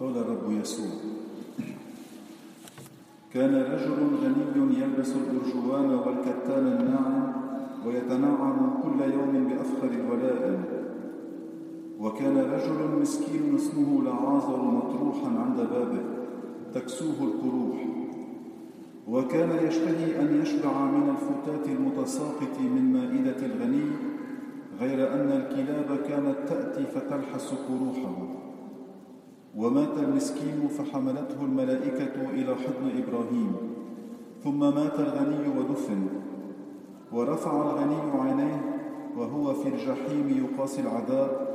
قال رب يسوع. كان رجل غني يلبس الأرجوان والكتان الناعم ويتنعم كل يوم بأفخر الولائم وكان رجل مسكين اسمه لعازر مطروحا عند بابه تكسوه القروح. وكان يشتهي أن يشبع من الفتات المتساقط من مائدة الغني غير أن الكلاب كانت تأتي فتلحس قروحه. ومات المسكين فحملته الملائكة إلى حضن إبراهيم ثم مات الغني ودفن ورفع الغني عينيه وهو في الجحيم يقاسي العذاب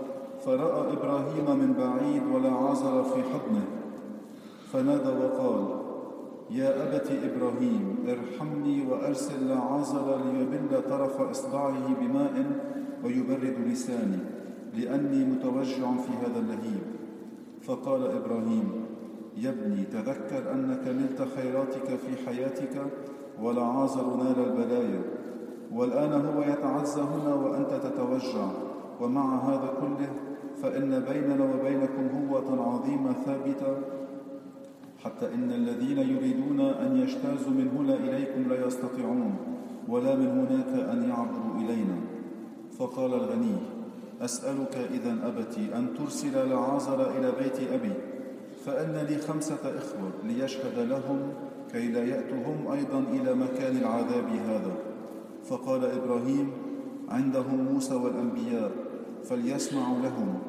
فرأى إبراهيم من بعيد ولا عزر في حضنه فنادى وقال يا أبت إبراهيم ارحمني وأرسل لعازر ليبل طرف إصبعه بماء ويبرد لساني لأني متوجع في هذا اللهيب. فقال إبراهيم يا ابني تذكر أنك نلت خيراتك في حياتك ولعازر نال البلايا. والآن هو يتعزى هنا وأنت تتوجع. ومع هذا كله فإن بيننا وبينكم هوة عظيمة ثابتة. حتى إن الذين يريدون أن يجتازوا من هنا إليكم لا يستطيعون ولا من هناك أن يعبروا إلينا. فقال الغني أسألك إذا أبتي أن ترسل لعازر إلى بيت أبي فإن لي خمسة إخوة ليشهد لهم كي لا يأتوا هم أيضا إلى مكان العذاب هذا. فقال إبراهيم عندهم موسى والأنبياء فليسمعوا لهم.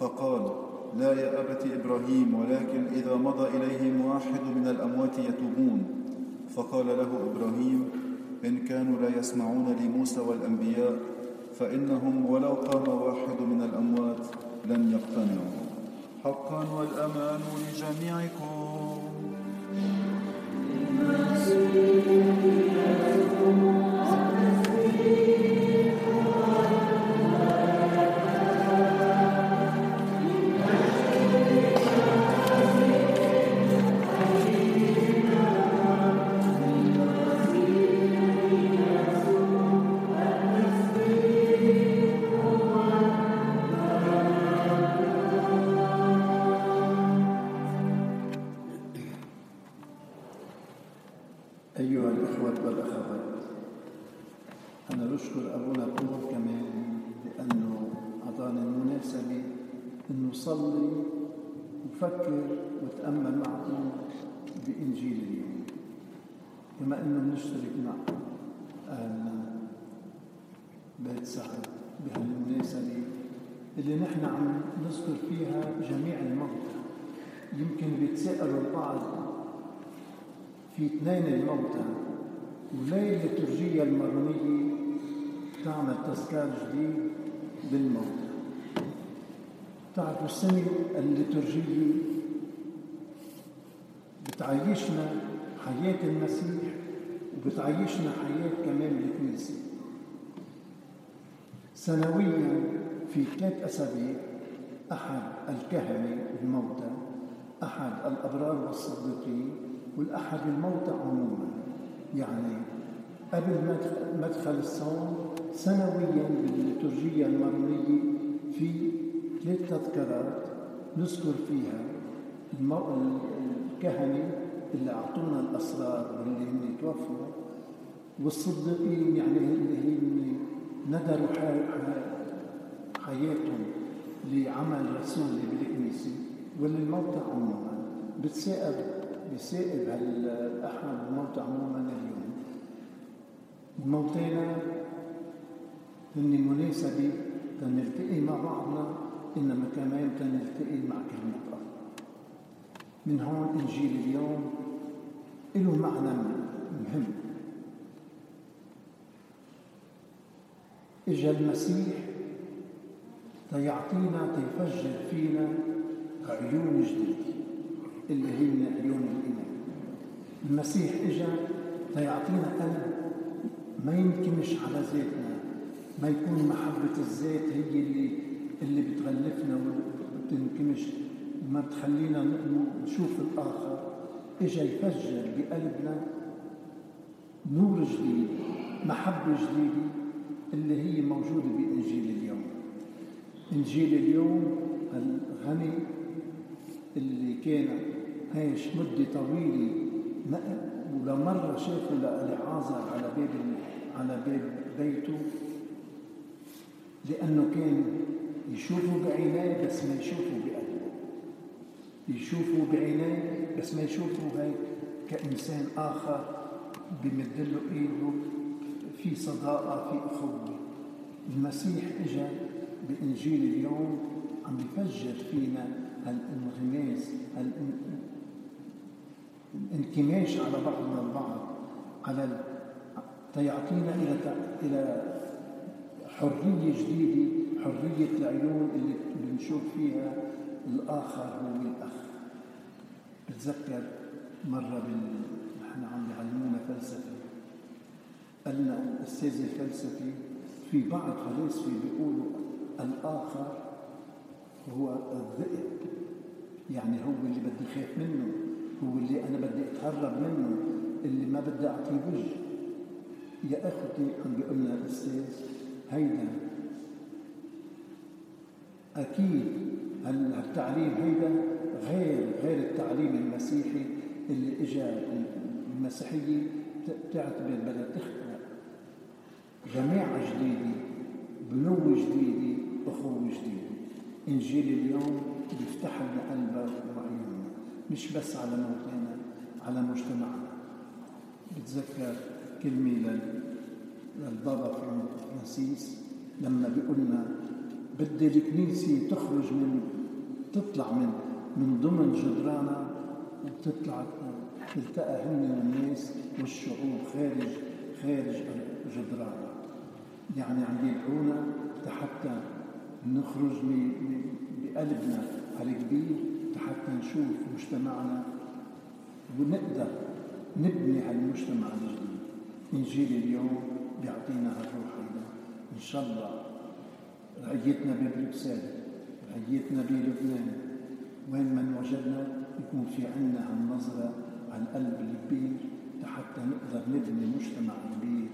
فقال لا يا أبت إبراهيم ولكن إذا مضى إليهم واحد من الأموات يتوبون. فقال له إبراهيم إن كانوا لا يسمعون لموسى والأنبياء فإنهم ولو قام واحد من الأموات لن يقتنعوا. حقا والأمان لجميعكم. نفكر وتأمل معكم بإنجيل اليوم. بما أنه نشترك مع أهلنا بيت سعد بهالمناسبة اللي نحن عم نذكر فيها جميع الموتى يمكن بيتساءلوا البعض في اثنين الموتى وليه الليتورجية المرمية تعمل تذكار جديد بالموتى تعرفوا السنة الليتورجية بتعيشنا حياة المسيح وبتعيشنا حياة كمان الكنيسة سنويا في ثلاث أسابيع أحد الكهنة الموتى أحد الأبرار والصديقين والأحد الموتى عموما. يعني قبل مدخل الصوم سنويا بالليتورجية المرمية في ثلاث تذكارات نذكر فيها الكهنة اللي أعطونا الأسرار واللي هم توفوا والصديقين يعني اللي هم ندروا حياتهم لعمل رسولي بالكنيسة والموتى عموما بتسائب بسائب هالأحد الموتى عموما اليوم؟ الموتينا هن مناسبة تنلتقي مع بعضنا إنما كمان تنلتقي مع كلمة الله من هون إنجيل اليوم له معنى مهم. إجا المسيح تيعطينا تيفجر فينا عيون جديدة. اللي هي عيون الإيمان. المسيح إجا تيعطينا قلب. ما ينكمش على ذاتنا. ما يكون محبة الذات هي اللي اللي بتغلفنا وبتنكمش. ما بتخلينا نشوف الآخر. إجا يفجر بقلبنا نور جديد محبة جديدة اللي هي موجودة بإنجيل اليوم. إنجيل اليوم الغني اللي كان عايش مدة طويلة. ولو مرة شافوا لعازر على باب على باب بيته. لأنه كان يشوفوا بعينيه بس ما يشوفوا بقلبه. يشوفوا بعينيه بس ما يشوفوا هيك كإنسان آخر بمد له إيده في صداقة في أخوة. المسيح إجا بإنجيل اليوم عم بفجر فينا هالانغماس الانكماش على بعضنا البعض على تيعطينا إلى إلى حرية جديدة حرية العيون اللي بنشوف فيها الآخر هو الأخ بتذكر مرة بال... نحن عم بيعلمونا فلسفة. قالنا الأستاذ الفلسفي في بعض فلاسفة بيقولوا الآخر هو الذئب يعني هو اللي بدي خاف منه. هو اللي أنا بدي أتهرب منه اللي ما بدي أعطيه وجه. يا أخوتي عم بيقول لنا الأستاذ هيدا. أكيد هالتعليم هيدا غير غير التعليم المسيحي اللي اجى المسيحية تعتبر بدها تخلق جماعة جديدة بنوة جديدة أخوة جديدة. إنجيل اليوم بيفتح لنا قلبك وعيوننا مش بس على موتنا على مجتمعنا. بتذكر كلمة للبابا فرانسيس لما بيقولنا بدي الكنيسة تخرج من تطلع من من ضمن جدرانها وتطلع تلتقى هن الناس والشعوب خارج خارج جدرانها. يعني عم يدعونا حتى نخرج بقلبنا الكبير حتى نشوف مجتمعنا ونقدر نبني هالمجتمع الجديد. إنجيل اليوم بيعطينا هالروح هيدا. إن شاء الله رعيتنا ببروكسل رعيتنا بلبنان. وين من وجدنا يكون في عندنا هالنظرة على القلب الكبير حتى نقدر نبني مجتمع كبير.